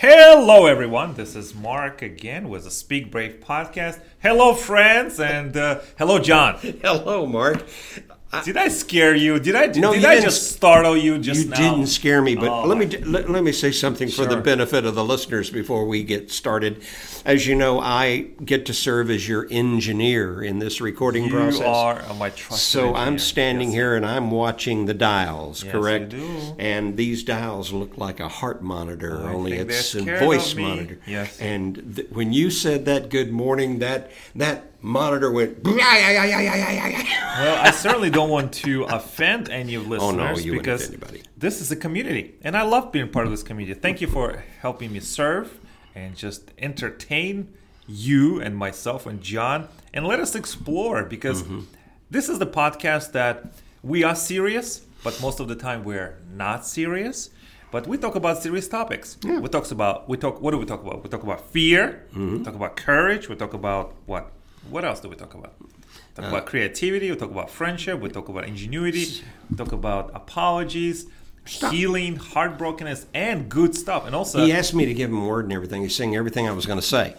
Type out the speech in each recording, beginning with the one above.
Hello, everyone. This is Mark again with the Speak Brave podcast. Hello, friends, and uh, hello, John. Hello, Mark. Did I scare you? Did I? No, did you I just startle you just you now? didn't scare me, but Oh, let me let, let me say something for the benefit of the listeners before we get started. As you know, I get to serve as your engineer in this recording You process. are uh, my trusted. So I'm standing Yes. here and I'm watching the dials, Yes, correct? you do. And these dials look like a heart monitor, I only it's a voice monitor. Yes. And th- when you said that good morning, that that monitor went. Well, I certainly don't want to offend any of listeners Oh, no, you because anybody. this is a community, and I love being part of this community. Thank you for helping me serve and just entertain you and myself and John, and let us explore because Mm-hmm. this is the podcast that we are serious, but most of the time we're not serious. But we talk about serious topics. We talk about we talk. What do we talk about? We talk about fear. Mm-hmm. We talk about courage. We talk about what? What else do we talk about? Talk Uh, about creativity. We talk about friendship. We talk about ingenuity. We talk about apologies, healing, heartbrokenness, and good stuff. And also, He asked me to give him word and everything. He's saying everything I was going to say.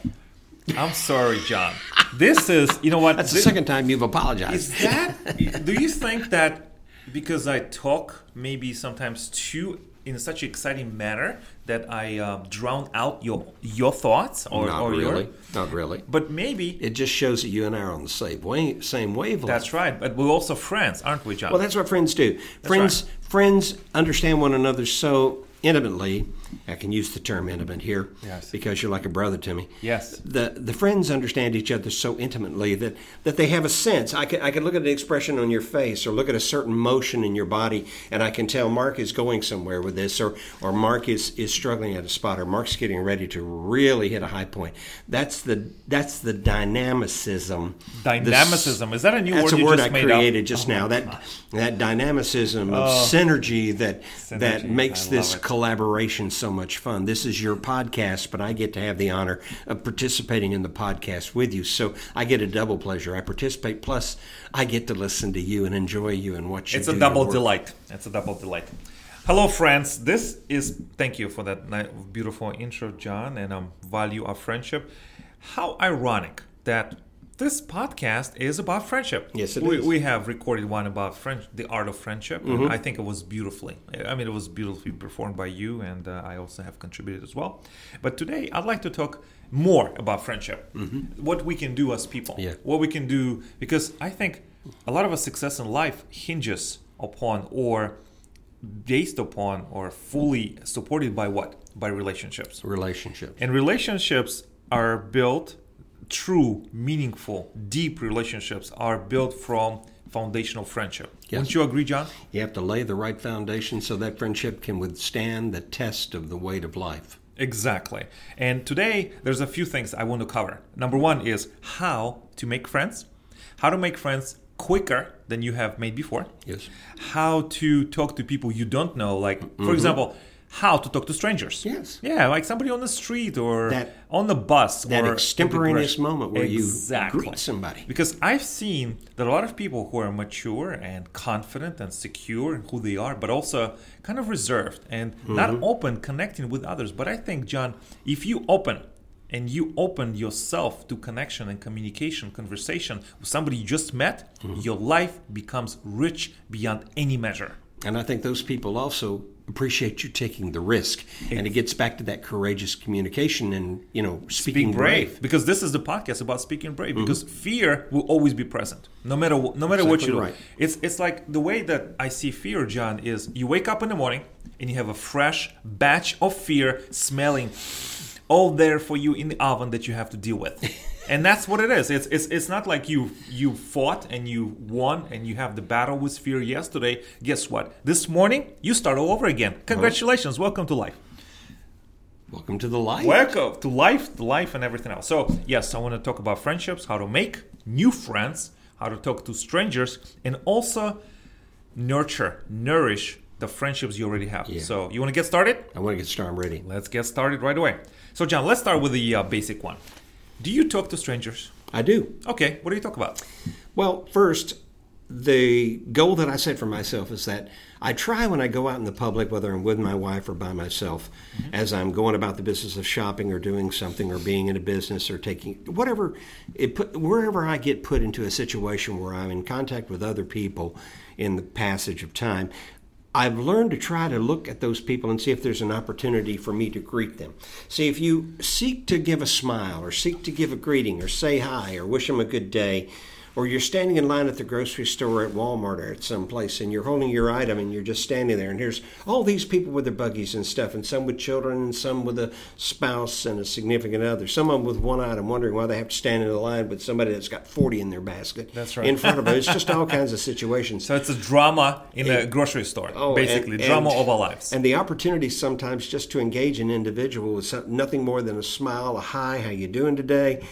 I'm sorry, John. This is you know what? That's the second time you've apologized. Is that? do you think that because I talk maybe sometimes too in such an exciting manner that I uh, drown out your your thoughts or, Not or your- really. Not really. But maybe It just shows that you and I are on the same wave, same wavelength. that's right. But we're also friends, aren't we, John? Well, that's what friends do. friends, friends understand one another so intimately. I can use the term intimate here Yes. because you're like a brother to me. Yes. The the friends understand each other so intimately that, that they have a sense. I can I can look at an expression on your face or look at a certain motion in your body and I can tell Mark is going somewhere with this or or Mark is, is struggling at a spot or Mark's getting ready to really hit a high point. That's the that's the dynamicism. the Dynamicism. Is that a new that's word a you word just I made up? created just oh now. That that dynamicism of oh. synergy that that makes this collaboration so much fun. This is your podcast, but I get to have the honor of participating in the podcast with you. So I get a double pleasure. I participate, plus I get to listen to you and enjoy you and what you It's a double delight. It's a double delight. Hello, friends. This is thank you for that beautiful intro, John, and um, value our friendship. How ironic that this podcast is about friendship. Yes, it we, is. We have recorded one about French, the art of friendship. Mm-hmm. I think it was beautifully. I mean, it was beautifully performed by you, and uh, I also have contributed as well. But today, I'd like to talk more about friendship. What we can do as people. Mm-hmm. Yeah. What we can do because I think a lot of our success in life hinges upon or based upon or fully supported by what? By relationships. relationships. And relationships are built true, meaningful, deep relationships are built from foundational friendship. Yes. Wouldn't you agree, John? You have to lay the right foundation so that friendship can withstand the test of the weight of life. Exactly. And today, there's a few things I want to cover. Number one is how to make friends, how to make friends quicker than you have made before, Yes. how to talk to people you don't know, like, for mm-hmm. example, how to talk to strangers. Yes. Yeah, like somebody on the street or That- on the bus. That or extemporaneous at the grocery- moment where exactly. you greet somebody. Because I've seen that a lot of people who are mature and confident and secure in who they are, but also kind of reserved and not Mm-hmm. open connecting with others. But I think, John, if you open and you open yourself to connection and communication, conversation with somebody you just met, Mm-hmm. your life becomes rich beyond any measure. And I think those people also appreciate you taking the risk. And it gets back to that courageous communication and, you know, speaking Speak brave, because this is the podcast about speaking brave. Mm-hmm. Because fear will always be present, no matter no matter what Exactly you do. right. It's it's like the way that I see fear, John, is you wake up in the morning and you have a fresh batch of fear smelling all there for you in the oven that you have to deal with. And that's what it is. It's, it's it's not like you you fought and you won and you have the battle with fear yesterday. Guess what? This morning you start all over again. Congratulations, welcome to life. Welcome to the life. Welcome to life, the life, and everything else. So, yes, I want to talk about friendships, how to make new friends, how to talk to strangers, and also nurture, nourish the friendships you already have. Yeah. So, you want to get started? I want to get started. I'm ready. Let's get started right away. So, John, let's start with the uh, basic one. Do you talk to strangers? I do. Okay, what do you talk about? Well, first, the goal that I set for myself is that I try when I go out in the public, whether I'm with my wife or by myself, as I'm going about the business of shopping or doing something or being in a business or taking whatever it put wherever I get put into a situation where I'm in contact with other people in the passage of time. I've learned to try to look at those people and see if there's an opportunity for me to greet them. See, if you seek to give a smile or seek to give a greeting or say hi or wish them a good day, or you're standing in line at the grocery store at Walmart or at some place and you're holding your item and you're just standing there and here's all these people with their buggies and stuff and some with children and some with a spouse and a significant other some of them with one item wondering why they have to stand in the line with somebody that's got 40 in their basket That's right. in front of them it's just all kinds of situations So it's a drama in a grocery store, Oh, basically and- drama and- of our lives. And the opportunity sometimes just to engage an individual with nothing more than a smile, a hi, how you doing today,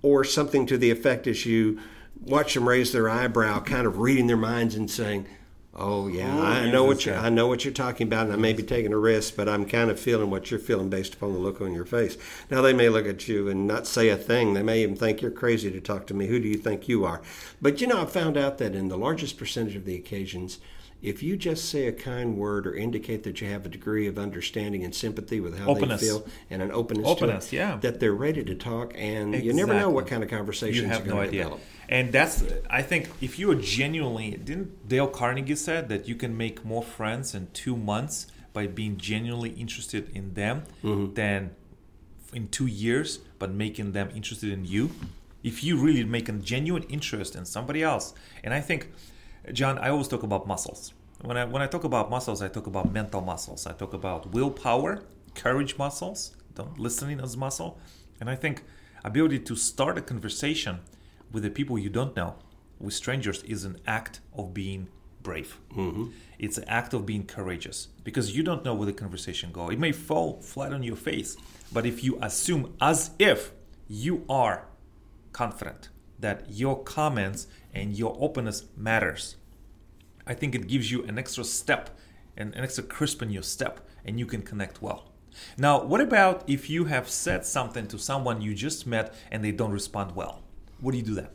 or something to the effect as you watch them raise their eyebrow, kind of reading their minds and saying, "Oh yeah, Oh, I know what you. I know what you're talking about, and I may be taking a risk, but I'm kind of feeling what you're feeling based upon the look on your face." Now they may look at you and not say a thing. They may even think you're crazy to talk to me. Who do you think you are? But you know, I found out that in the largest percentage of the occasions. If you just say a kind word or indicate that you have a degree of understanding and sympathy with how Openness. they feel and an openness, Openness, to it, yeah. that they're ready to talk, and you never know what kind of conversations you have no idea develop. and that's i think if you are genuinely didn't dale carnegie said that you can make more friends in two months by being genuinely interested in them Mm-hmm. than in two years but making them interested in you if you really make a genuine interest in somebody else and i think john i always talk about muscles. When i when i talk about muscles i talk about mental muscles. I talk about willpower courage muscles listening as muscle and i think ability to start a conversation with the people you don't know with strangers is an act of being brave. Mm-hmm. It's an act of being courageous because you don't know where the conversation go. It may fall flat on your face but if you assume as if you are confident that your comments and your openness matters I think it gives you an extra step and an extra crisp in your step, and you can connect well. Now, what about if you have said something to someone you just met and they don't respond well? What do you do then?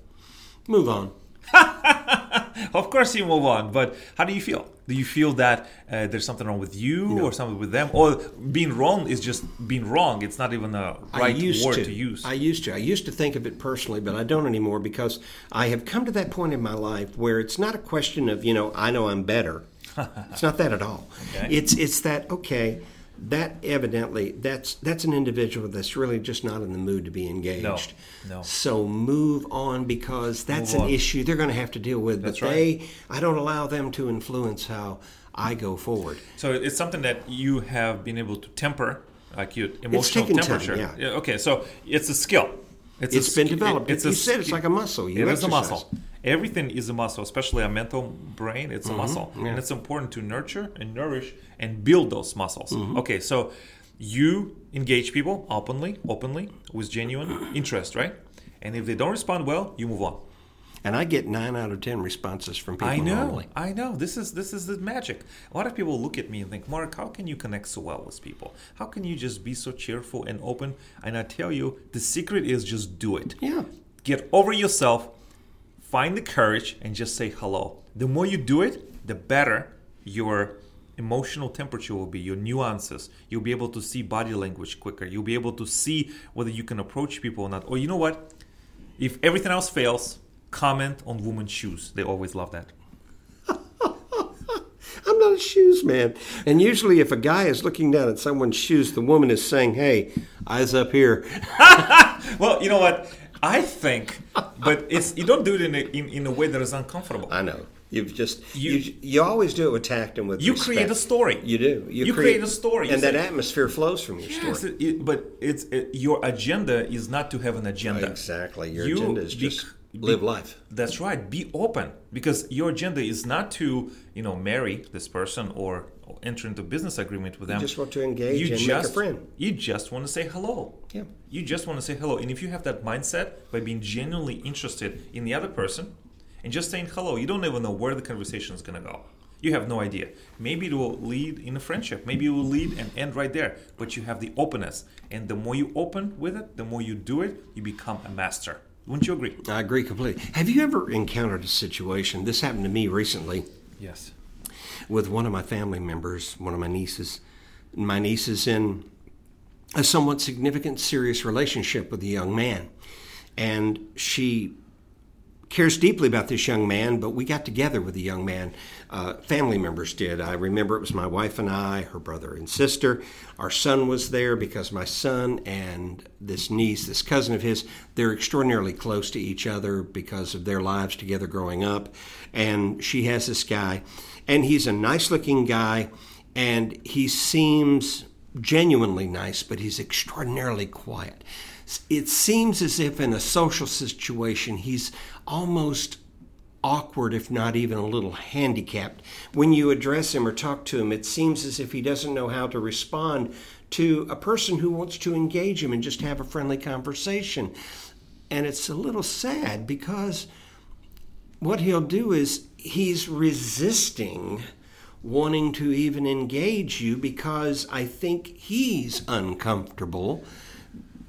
Move on. Of course, you move on, but how do you feel? Do you feel that uh, there's something wrong with you or something with them? Or being wrong is just being wrong? It's not even a right word to, use. I used to. I used to think of it personally, but I don't anymore because I have come to that point in my life where it's not a question of you know I know I'm better. it's not that at all. Okay. It's it's that okay. That evidently that's that's an individual that's really just not in the mood to be engaged. no. no. So move on because that's Move an on. issue they're going to have to deal with. That's but right. they, I don't allow them to influence how I go forward. So it's something that you have been able to temper, like your emotional taken time, temperature. yeah. Okay, so it's a skill. It's, It's a been ski- developed. It's you a said it's like a muscle. You It is a muscle. Everything is a muscle, especially a mental brain. It's a muscle, Mm-hmm. yeah. and it's important to nurture and nourish and build those muscles. Mm-hmm. Okay, so you engage people openly, openly with genuine interest, right? And if they don't respond well, you move on. And I get nine out of ten responses from people I know, normally. I know. This is this is the magic. A lot of people look at me and think, Mark, how can you connect so well with people? How can you just be so cheerful and open? And I tell you, the secret is just do it. Yeah. Get over yourself, find the courage, and just say hello. The more you do it, the better your emotional temperature will be, your nuances. You'll be able to see body language quicker. You'll be able to see whether you can approach people or not. Or you know what? If everything else fails, comment on women's shoes. They always love that. I'm not a shoes man. And usually, if a guy is looking down at someone's shoes, the woman is saying, "Hey, eyes up here." Well, you know what? I think, but it's you don't do it in a, in, in a way that is uncomfortable. I know. You've just You- you you, always do it with tact and with You respect. create a story. You do. You create a story. You and that atmosphere flows from your Yes, story. it- but it's it, your agenda is not to have an agenda. Exactly. Your You agenda is be- just be- live life. That's right. Be open because your agenda is not to you know marry this person or, enter into business agreement with them. just want to engage you and make a just, friend. You just want to say hello. Yeah. You just want to say hello, and if you have that mindset by being genuinely interested in the other person and just saying hello, you don't even know where the conversation is going to go. You have no idea. Maybe it will lead in a friendship. Maybe it will lead and end right there. But you have the openness, and the more you open with it, the more you do it, you become a master. Wouldn't you agree? I agree completely. Have you ever encountered a situation? This happened to me recently Yes. with one of my family members, one of my nieces. My niece is in a somewhat significant, serious relationship with a young man. And she cares deeply about this young man, but we got together with the young man. Uh, family members did. I remember it was my wife and I, her brother and sister. Our son was there because my son and this niece, this cousin of his, they're extraordinarily close to each other because of their lives together growing up. And she has this guy, and he's a nice looking guy, and he seems genuinely nice, but he's extraordinarily quiet. It seems as if in a social situation he's almost awkward, if not even a little handicapped. When you address him or talk to him, it seems as if he doesn't know how to respond to a person who wants to engage him and just have a friendly conversation. And it's a little sad because what he'll do is he's resisting wanting to even engage you because I think he's uncomfortable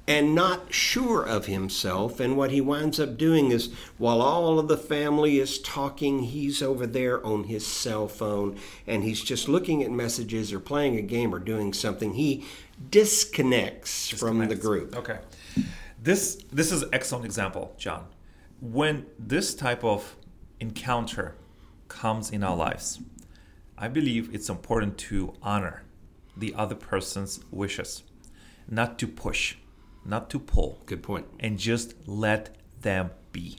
and not sure of himself. And what he winds up doing is, while all of the family is talking, he's over there on his cell phone and he's just looking at messages or playing a game or doing something. He disconnects, from the group. Okay. This this is an excellent example, John. When this type of encounter comes in our lives, I believe it's important to honor the other person's wishes, not to push, not to pull, Good point. and just let them be.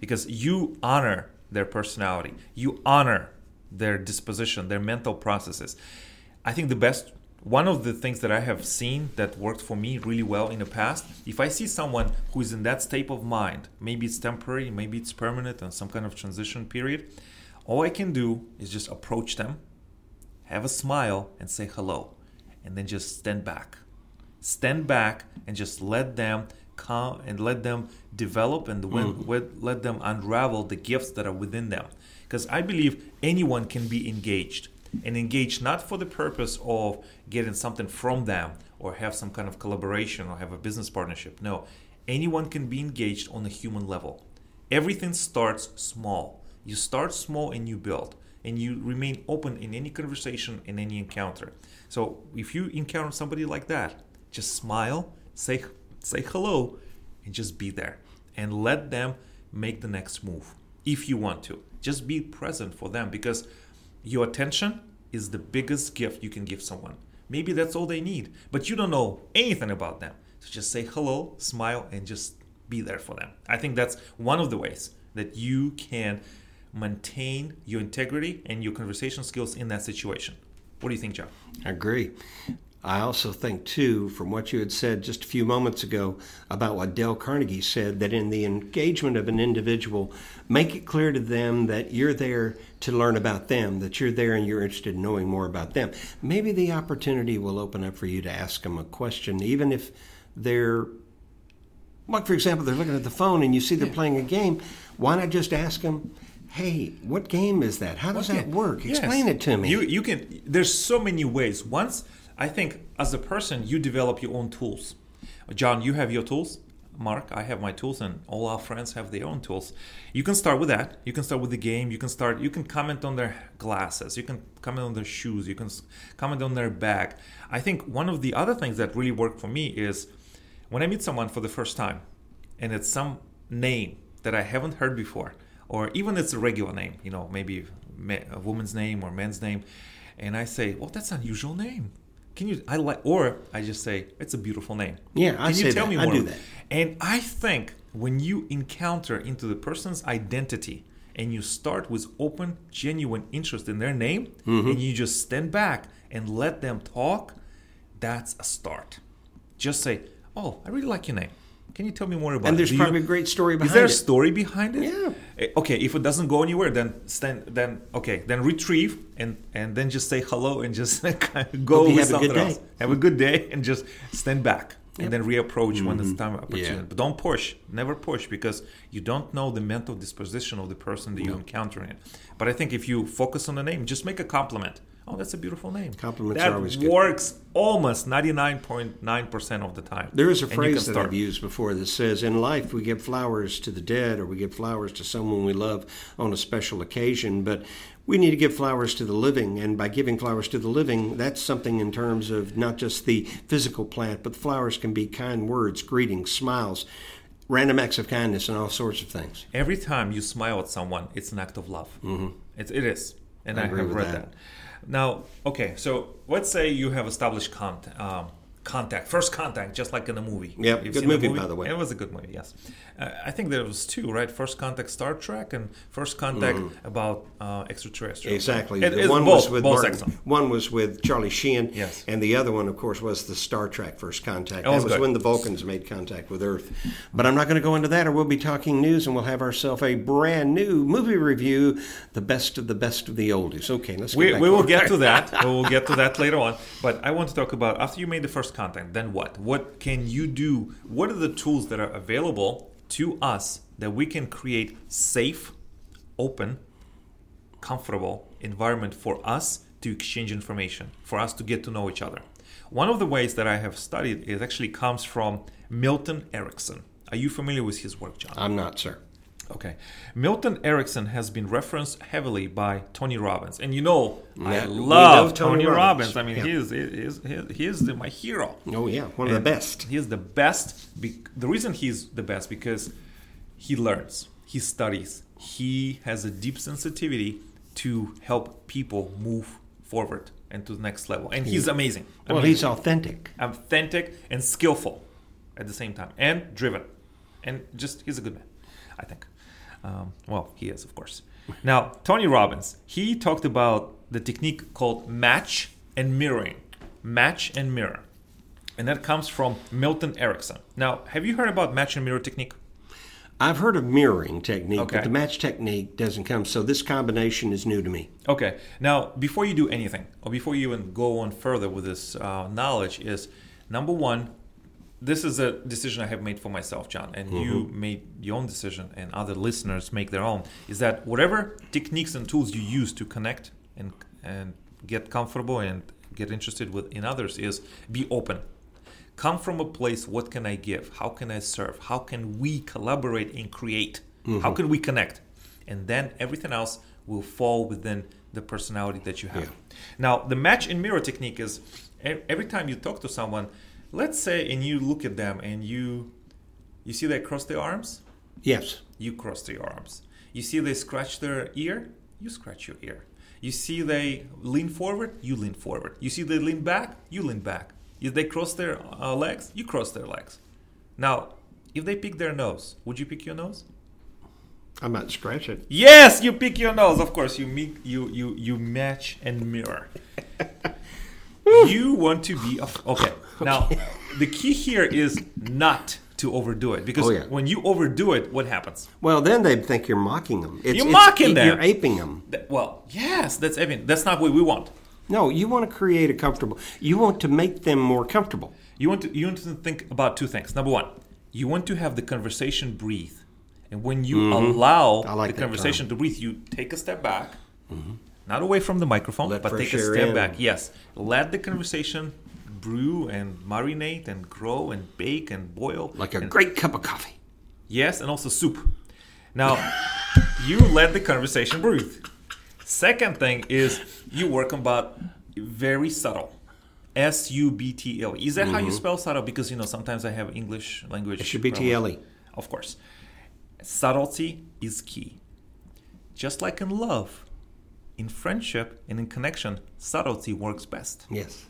Because you honor their personality, you honor their disposition, their mental processes. I think the best one of the things that I have seen that worked for me really well in the past, if I see someone who is in that state of mind, maybe it's temporary, maybe it's permanent and some kind of transition period, all I can do is just approach them, have a smile, and say hello, and then just stand back. Stand back and just let them come and let them develop and when, mm. let- let them unravel the gifts that are within them. Because I believe anyone can be engaged and engaged not for the purpose of getting something from them or have some kind of collaboration or have a business partnership. No, anyone can be engaged on a human level. Everything starts small. You start small and you build, and you remain open in any conversation, in any encounter. So if you encounter somebody like that, just smile, say say hello, and just be there, and let them make the next move if you want to. Just be present for them because your attention is the biggest gift you can give someone. Maybe that's all they need, but you don't know anything about them. So just say hello, smile, and just be there for them. I think that's one of the ways that you can maintain your integrity and your conversation skills in that situation. What do you think, John? I agree. I also think, too, from what you had said just a few moments ago about what Dale Carnegie said, that in the engagement of an individual, make it clear to them that you're there to learn about them, that you're there and you're interested in knowing more about them. Maybe the opportunity will open up for you to ask them a question, even if they're, like, for example, they're looking at the phone and you see they're playing a game. Why not just ask them, hey, what game is that? How does that work? Yes. Explain it to me. You you can. There's so many ways. Once I think as a person, you develop your own tools. John, you have your tools. Mark, I have my tools, and all our friends have their own tools. You can start with that. You can start with the game. You can start. You can comment on their glasses. You can comment on their shoes. You can comment on their bag. I think one of the other things that really worked for me is when I meet someone for the first time, and it's some name that I haven't heard before, or even it's a regular name, you know, maybe a woman's name or man's name, and I say, "Well, that's an unusual name." Can you? I like, or I just say, "It's a beautiful name." Yeah, I Can say you tell that. me I more? do that. And I think when you encounter into the person's identity and you start with open, genuine interest in their name, Mm-hmm. and you just stand back and let them talk, that's a start. Just say, "Oh, I really like your name. Can you tell me more about And it?" there's Do you- probably a great story behind behind there a it. story behind it? Yeah. Eh, Okay, if it doesn't go anywhere, then stand, then okay, then retrieve and and then just say hello and just go Hope with have a good something day. else. Have a good day and just stand back and then reapproach when Mm-hmm. it's time opportunity. Yeah. But don't push, never push because you don't know the mental disposition of the person that you're encountering. But I think if you focus on the name, just make a compliment. Oh, that's a beautiful name. Compliments that are always good. works almost 99.9% of the time. There is a phrase that start. I've used before that says, "In life, we give flowers to the dead, or we give flowers to someone we love on a special occasion." But we need to give flowers to the living, and by giving flowers to the living, that's something in terms of not just the physical plant, but the flowers can be kind words, greetings, smiles, random acts of kindness, and all sorts of things. Every time you smile at someone, it's an act of love. Mm-hmm. It, it is. And I I, agree have with read that. that. Now, okay, so let's say you have established con- um, contact, first contact, just like in a movie. Yeah, You've good seen movie, by the way. It was a good movie, yes. Uh, I think there was two, right? First contact Star Trek and first contact about uh, extraterrestrials. Exactly. It, The one both, was with both Martin- one was with Charlie Sheen, Yes. and the other one, of course, was the Star Trek First Contact. That was was good. when the Vulcans made contact with Earth. But I'm not going to go into that, or we'll be talking news, and we'll have ourselves a brand new movie review, the best of the best of the oldies. Okay, let's. Get We, we will get to that. we will get to that later on. But I want to talk about after you made the first contact, then what? What can you do? What are the tools that are available to us that we can create safe, open, comfortable environment for us to exchange information, for us to get to know each other. One of the ways that I have studied is actually comes from Milton Erickson. Are you familiar with his work, John? I'm not, sir. Okay. Milton Erickson has been referenced heavily by Tony Robbins. And you know, Yeah, I love Tony Tony, Robbins. Robbins. I mean, Yeah. he is, he is, he is, he is the, my hero. Oh yeah, one of the best. He is the best. Be- the reason he's the best because he learns, he studies, he has a deep sensitivity to help people move forward and to the next level. And he's amazing. Well, he's authentic. authentic and skillful at the same time and driven and just he's a good man i think um, well he is of course now tony robbins he talked about the technique called match and mirroring match and mirror and that comes from milton erickson now have you heard about match and mirror technique I've heard of mirroring technique, Okay. but the match technique doesn't come. So this combination is new to me. Okay. Now, before you do anything, or before you even go on further with this uh, knowledge, is number one, this is a decision I have made for myself, John, and you mm-hmm. made your own decision, and other listeners make their own. Is that whatever techniques and tools you use to connect and and get comfortable and get interested with in others is be open. Come from a place. What can I give? How can I serve? How can we collaborate and create? How mm-hmm. can we connect? And then everything else will fall within the personality that you have. Yeah. Now, the match and mirror technique is every time you talk to someone, let's say, and you look at them and you you see they cross their arms, Yes. you cross their arms. You see they scratch their ear, you scratch your ear. You see they lean forward, you lean forward. You see they lean back, you lean back. If they cross their uh, legs, you cross their legs. Now, if they pick their nose, would you pick your nose? I might scratch it. Yes, you pick your nose. Of course, you meet, you you you match and mirror. you want to be a- okay. Now, the key here is not to overdo it because Oh, yeah. when you overdo it, what happens? Well, then they'd think you're mocking them. It's, You're mocking them. You're aping them. Well, yes, that's I mean, that's not what we want. No, you want to create a comfortable. You want to make them more comfortable. You want to you want to think about two things. Number one, you want to have the conversation breathe, and when you allow Mm-hmm. I like the conversation to breathe, you take a step back, not away from the microphone, Let but take a step in. back. Yes, let the conversation brew and marinate and grow and bake and boil Like a and- great cup of coffee. Yes, and also soup. Now, you let the conversation breathe. Second thing is you work about very subtle. S U B T L. Is that how you mm-hmm. spell subtle? Because you know sometimes I have English language. S-U-B-T-L-E. Of course, subtlety is key. Just like in love, in friendship, and in connection, subtlety works best. Yes.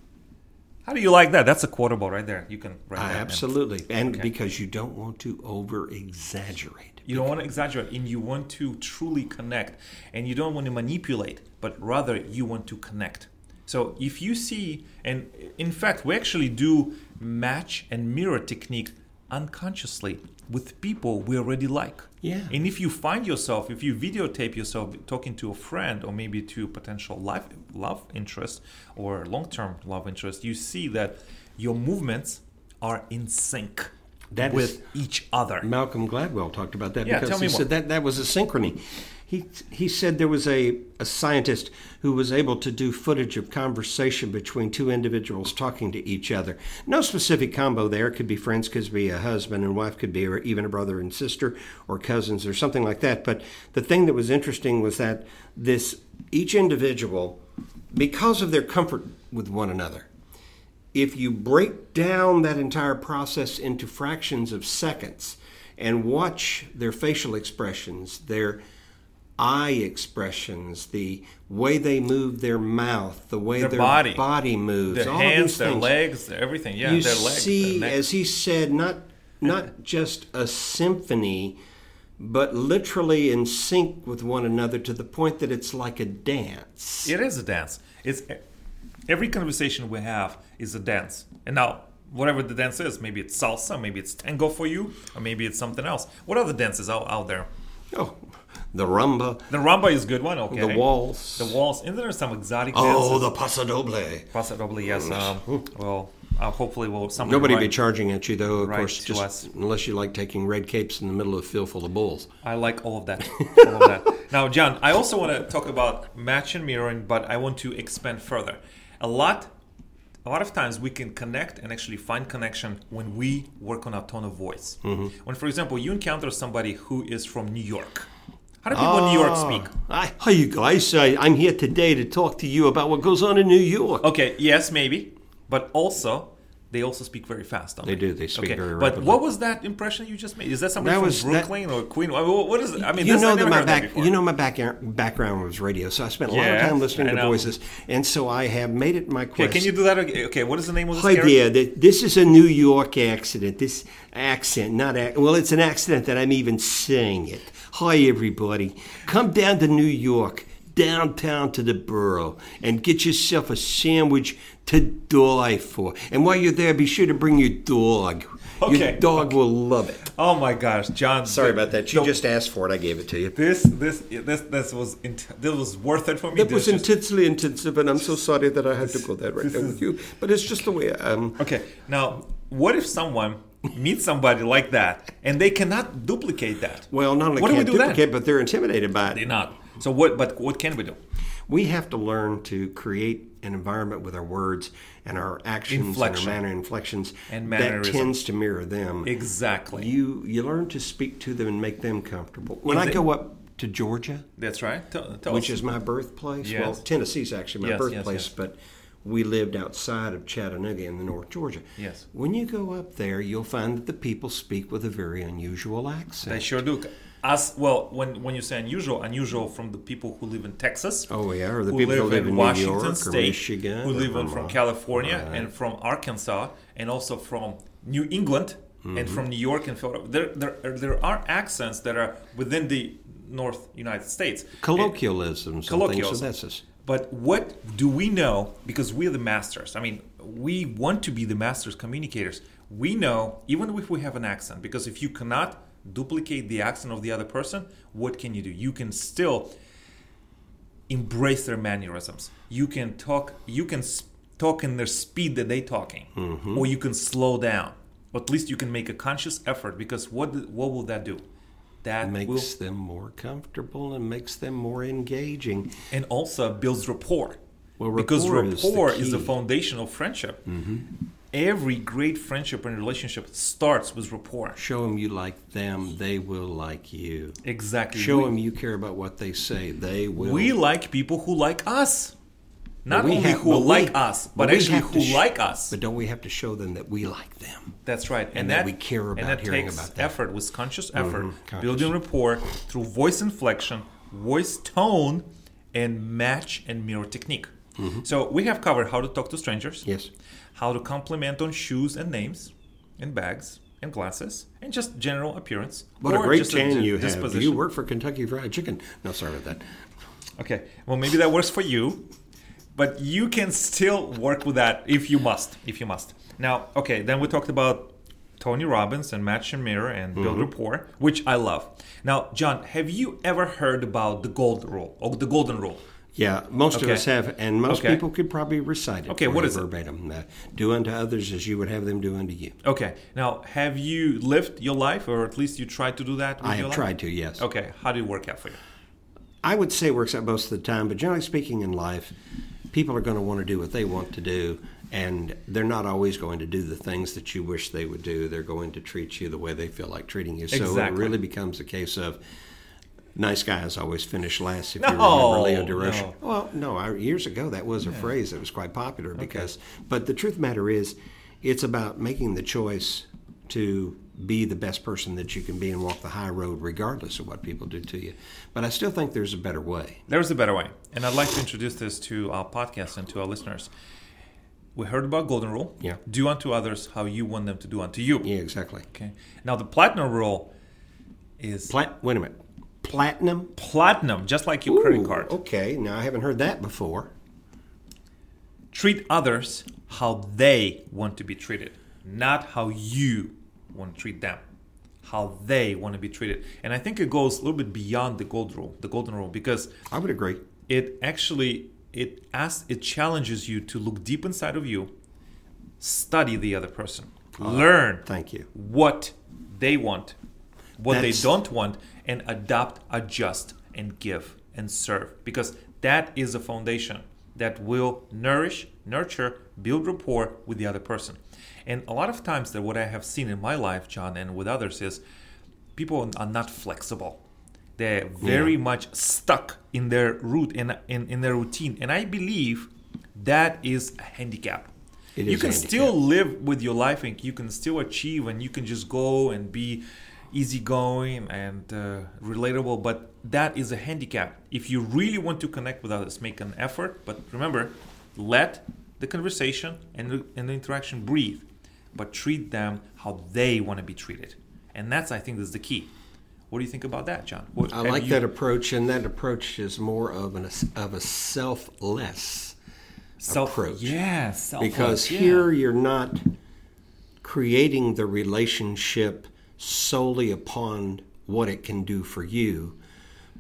How do you like that? That's a quotable right there. You can write that. down. absolutely. And because you don't want to over exaggerate. You don't want to exaggerate and you want to truly connect and you don't want to manipulate, but rather you want to connect. So if you see, and in fact, we actually do match and mirror technique unconsciously with people we already like. Yeah. And if you find yourself, if you videotape yourself talking to a friend or maybe to a potential life love interest or long-term love interest, you see that your movements are in sync That is- with each other. Malcolm Gladwell talked about that Yeah, because tell he more. said that that was a synchrony. He he said there was a, a scientist who was able to do footage of conversation between two individuals talking to each other. No specific combo there. Could be friends, could be a husband and wife, could be or even a brother and sister or cousins or something like that. But the thing that was interesting was that this each individual, because of their comfort with one another, if you break down that entire process into fractions of seconds and watch their facial expressions, their eye expressions, the way they move their mouth, the way Their their, body. moves, Their all hands, of these their things. legs, everything. Yeah, you their legs. see, their as he said, not not just a symphony, but literally in sync with one another to the point that it's like a dance. It is a dance. It's every conversation we have is a dance. And now, whatever the dance is, maybe it's salsa, maybe it's tango for you, or maybe it's something else. What other dances out, out there? Oh, the rumba, The rumba is a good one. Okay. the waltz. The waltz. And there are some exotic dances. Oh, the pasodoble. Possibly yes. Um, well, uh, hopefully we'll somebody Nobody write- be charging at you though, of Right course, just us. unless you like taking red capes in the middle of a field full of bulls. I like all of that. all of that. Now, John, I also want to talk about match and mirroring, but I want to expand further. A lot, a lot of times we can connect and actually find connection when we work on our tone of voice. Mm-hmm. When, for example, you encounter somebody who is from New York. How do people in New York ah, speak? Hi, hi, you guys. I, I'm here today to talk to you about what goes on in New York. Okay, yes, maybe, but also they also speak very fast. Don't They do. They speak okay. very But rapidly. what was that impression you just made? Is that somebody That from was- that- Brooklyn or Queen? What what is it? I mean, you know that my heard that back, you know my back, background was radio, so I spent a lot of time listening to voices, and so I have made it my Okay, can you do that? again? Okay, what is the name of this Hi character? there. This is a New York accident. This accent, not ac- well, it's an accident that I'm even saying it. Hi, everybody. Come down to New York, downtown to the borough, and get yourself a sandwich to die for. And while you're there, be sure to bring your dog. Okay, Your dog will love it. Oh my gosh, John! Sorry the- about that. You the- just asked for it. I gave it to you. this this this this was int- this was worth it for me. That was This just- intensely intensive, and I'm so sorry that I had to go there right there with you. But it's just the way I am. Okay, now what if someone meets somebody like that and they cannot duplicate that? Well, not only What can't do then? duplicate, but they're intimidated by it. They're not. So what? But what can we do? We have to learn to create an environment with our words and our actions Inflection. and our manner inflections And that tends to mirror them. Exactly. You you learn to speak to them and make them comfortable. When Is I go up to Georgia, That's right. Tell, tell which us. is my birthplace, well, Yes. Tennessee's actually my yes, birthplace, yes. but we lived outside of Chattanooga in the North Georgia. Yes. When you go up there, you'll find that the people speak with a very unusual accent. They sure do. Us well, when when you say unusual, unusual from the people who live in Texas. Oh, yeah, or the who people live who live in, in Washington York or State, Michigan who live in from California Right. and from Arkansas, and also from New England Mm-hmm. and from New York and Philadelphia. There, there, there are accents that are within the North United States. Colloquialisms and things of that. But what do we know? Because we're the masters. I mean, we want to be the masters communicators. We know, even if we have an accent, because if you cannot duplicate the accent of the other person, what can you do? You can still embrace their mannerisms. You can talk. You can talk in their speed that they're talking, Mm-hmm. or you can slow down. Or at least you can make a conscious effort. Because what what will that do? That will makes them more comfortable and makes them more engaging. and also builds rapport. Well, because rapport is the rapport is the, foundation of friendship. Every great friendship and relationship starts with rapport. Show them you like them, they will like you. Exactly. Show we, them you care about what they say, they will. we like people who like us. Not only have- who but we- like us, but, we actually who sh- like us. But don't we have to show them that we like them? That's right. and that we care and about that hearing takes about that. effort with conscious mm-hmm. effort, conscious. building rapport through voice inflection, voice tone, and match and mirror technique. Mm-hmm. So we have covered how to talk to strangers. Yes. How to compliment on shoes and names and bags and glasses and just general appearance. What a great tan you have. Do disposition. you work for Kentucky Fried Chicken? No, sorry about that. Okay, well maybe that works for you, but you can still work with that if you must. If you must. Now, okay, then we talked about Tony Robbins and match and mirror and build Mm-hmm. rapport, which I love. Now, John, have you ever heard about the gold rule or the golden rule? Yeah, most of us have, and most Okay. people could probably recite it. Okay, what it? verbatim? Uh, do unto others as you would have them do unto you. Okay, now have you lived your life, or at least you tried to do that? With I your have life? tried to, yes. Okay, how did it work out for you? I would say it works out most of the time, but generally speaking, in life, people are going to want to do what they want to do, and they're not always going to do the things that you wish they would do. They're going to treat you the way they feel like treating you. So it really becomes a case of nice guys always finish last. If No, you remember Leo Durocher. no. Well, no, I, years ago that was a phrase that was quite popular because. But the truth of the matter is, it's about making the choice to be the best person that you can be and walk the high road regardless of what people do to you. But I still think there's a better way. There's a better way. And I'd like to introduce this to our podcast and to our listeners. We heard about golden rule. Yeah. Do unto others how you want them to do unto you. Yeah, exactly. Okay. Now the platinum rule is Plat. Wait a minute. Platinum. platinum, just like your credit card. Okay, now I haven't heard that before. Treat others how they want to be treated, not how you want to treat them. How they want to be treated. And I think it goes a little bit beyond the gold rule, the golden rule, because I would agree. it actually it asks it challenges you to look deep inside of you study the other person uh, learn Thank you. what they want what That's- they don't want and adapt adjust and give and serve. Because that is a foundation that will nourish nurture build rapport with the other person. And a lot of times that what i have seen in my life john and with others is people are not flexible. They're very much stuck in their root in, in, in their routine. And i believe that is a handicap. It you can handicap. still live with your life and you can still achieve and you can just go and be easygoing and uh, relatable but that is a handicap if you really want to connect with others make an effort but remember let the conversation and the, and the interaction breathe but treat them how they want to be treated and that's i think is the key what do you think about that john What- I like you- that approach, and that approach is more of an of a selfless self approach. yeah selfless, because yeah. here you're not creating the relationship solely upon what it can do for you,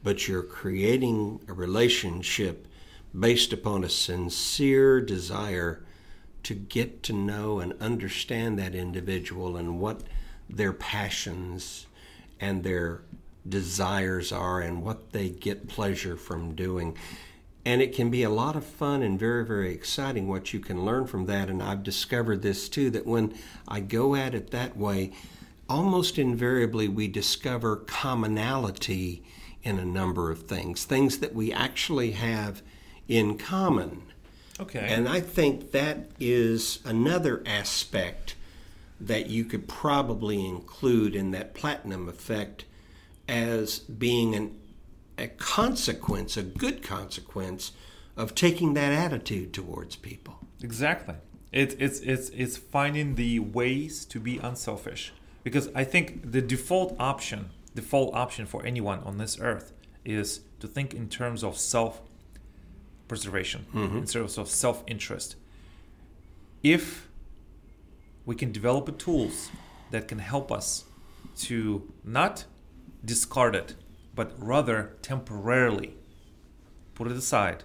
but you're creating a relationship based upon a sincere desire to get to know and understand that individual and what their passions and their desires are and what they get pleasure from doing. And it can be a lot of fun and very, very exciting what you can learn from that. And I've discovered this too that when I go at it that way, almost invariably we discover commonality in a number of things, things that we actually have in common. okay And I think that is another aspect that you could probably include in that platinum effect as being an, a consequence, a good consequence of taking that attitude towards people. Exactly. It's it's it's it's finding the ways to be unselfish because I think the default option, default option for anyone on this earth is to think in terms of self preservation, mm-hmm. in terms of self interest. If we can develop a tools that can help us to not discard it, but rather temporarily put it aside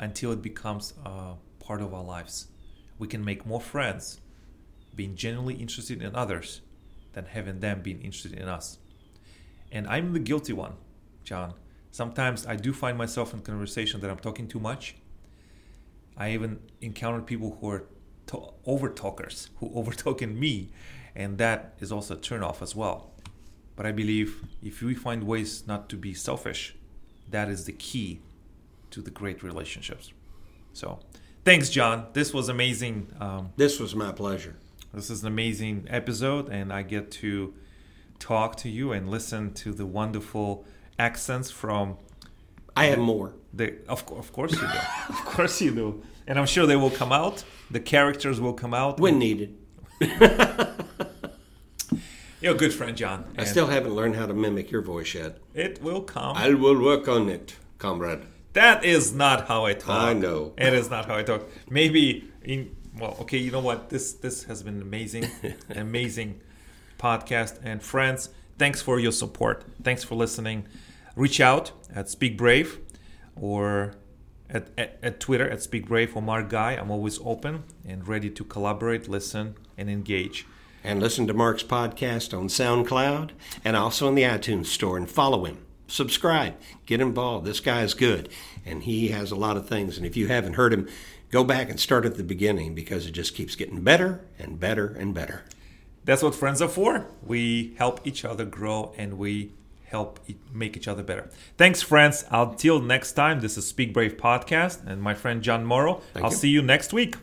until it becomes a part of our lives. We can make more friends being genuinely interested in others than having them being interested in us. And I'm the guilty one, John. Sometimes I do find myself in conversation that I'm talking too much. I even encounter people who are to- over talkers, who over talking me, and that is also a turn off as well. But I believe if we find ways not to be selfish, that is the key to the great relationships. So, thanks, John. This was amazing. Um, This was my pleasure. This is an amazing episode, and I get to talk to you and listen to the wonderful accents from I have more. the. Of, of course you do. of course you do. And I'm sure they will come out. The characters will come out. When needed. You're a good friend, John. I still haven't learned how to mimic your voice yet. It will come. I will work on it, comrade. That is not how I talk. I know. It is not how I talk. Maybe in well, okay, you know what? This this has been amazing, amazing podcast and friends. Thanks for your support. Thanks for listening. Reach out at Speak Brave or at, at, at Twitter at Speak Brave or Mark Guy. I'm always open and ready to collaborate, listen, and engage. And listen to Mark's podcast on SoundCloud and also in the iTunes store and follow him. subscribe, get involved. This guy is good, and he has a lot of things. And if you haven't heard him, go back and start at the beginning because it just keeps getting better and better and better. That's what friends are for. We help each other grow and we help make each other better. Thanks, friends. Until next time, this is Speak Brave Podcast and my friend John Morrow. I'll you. see you next week.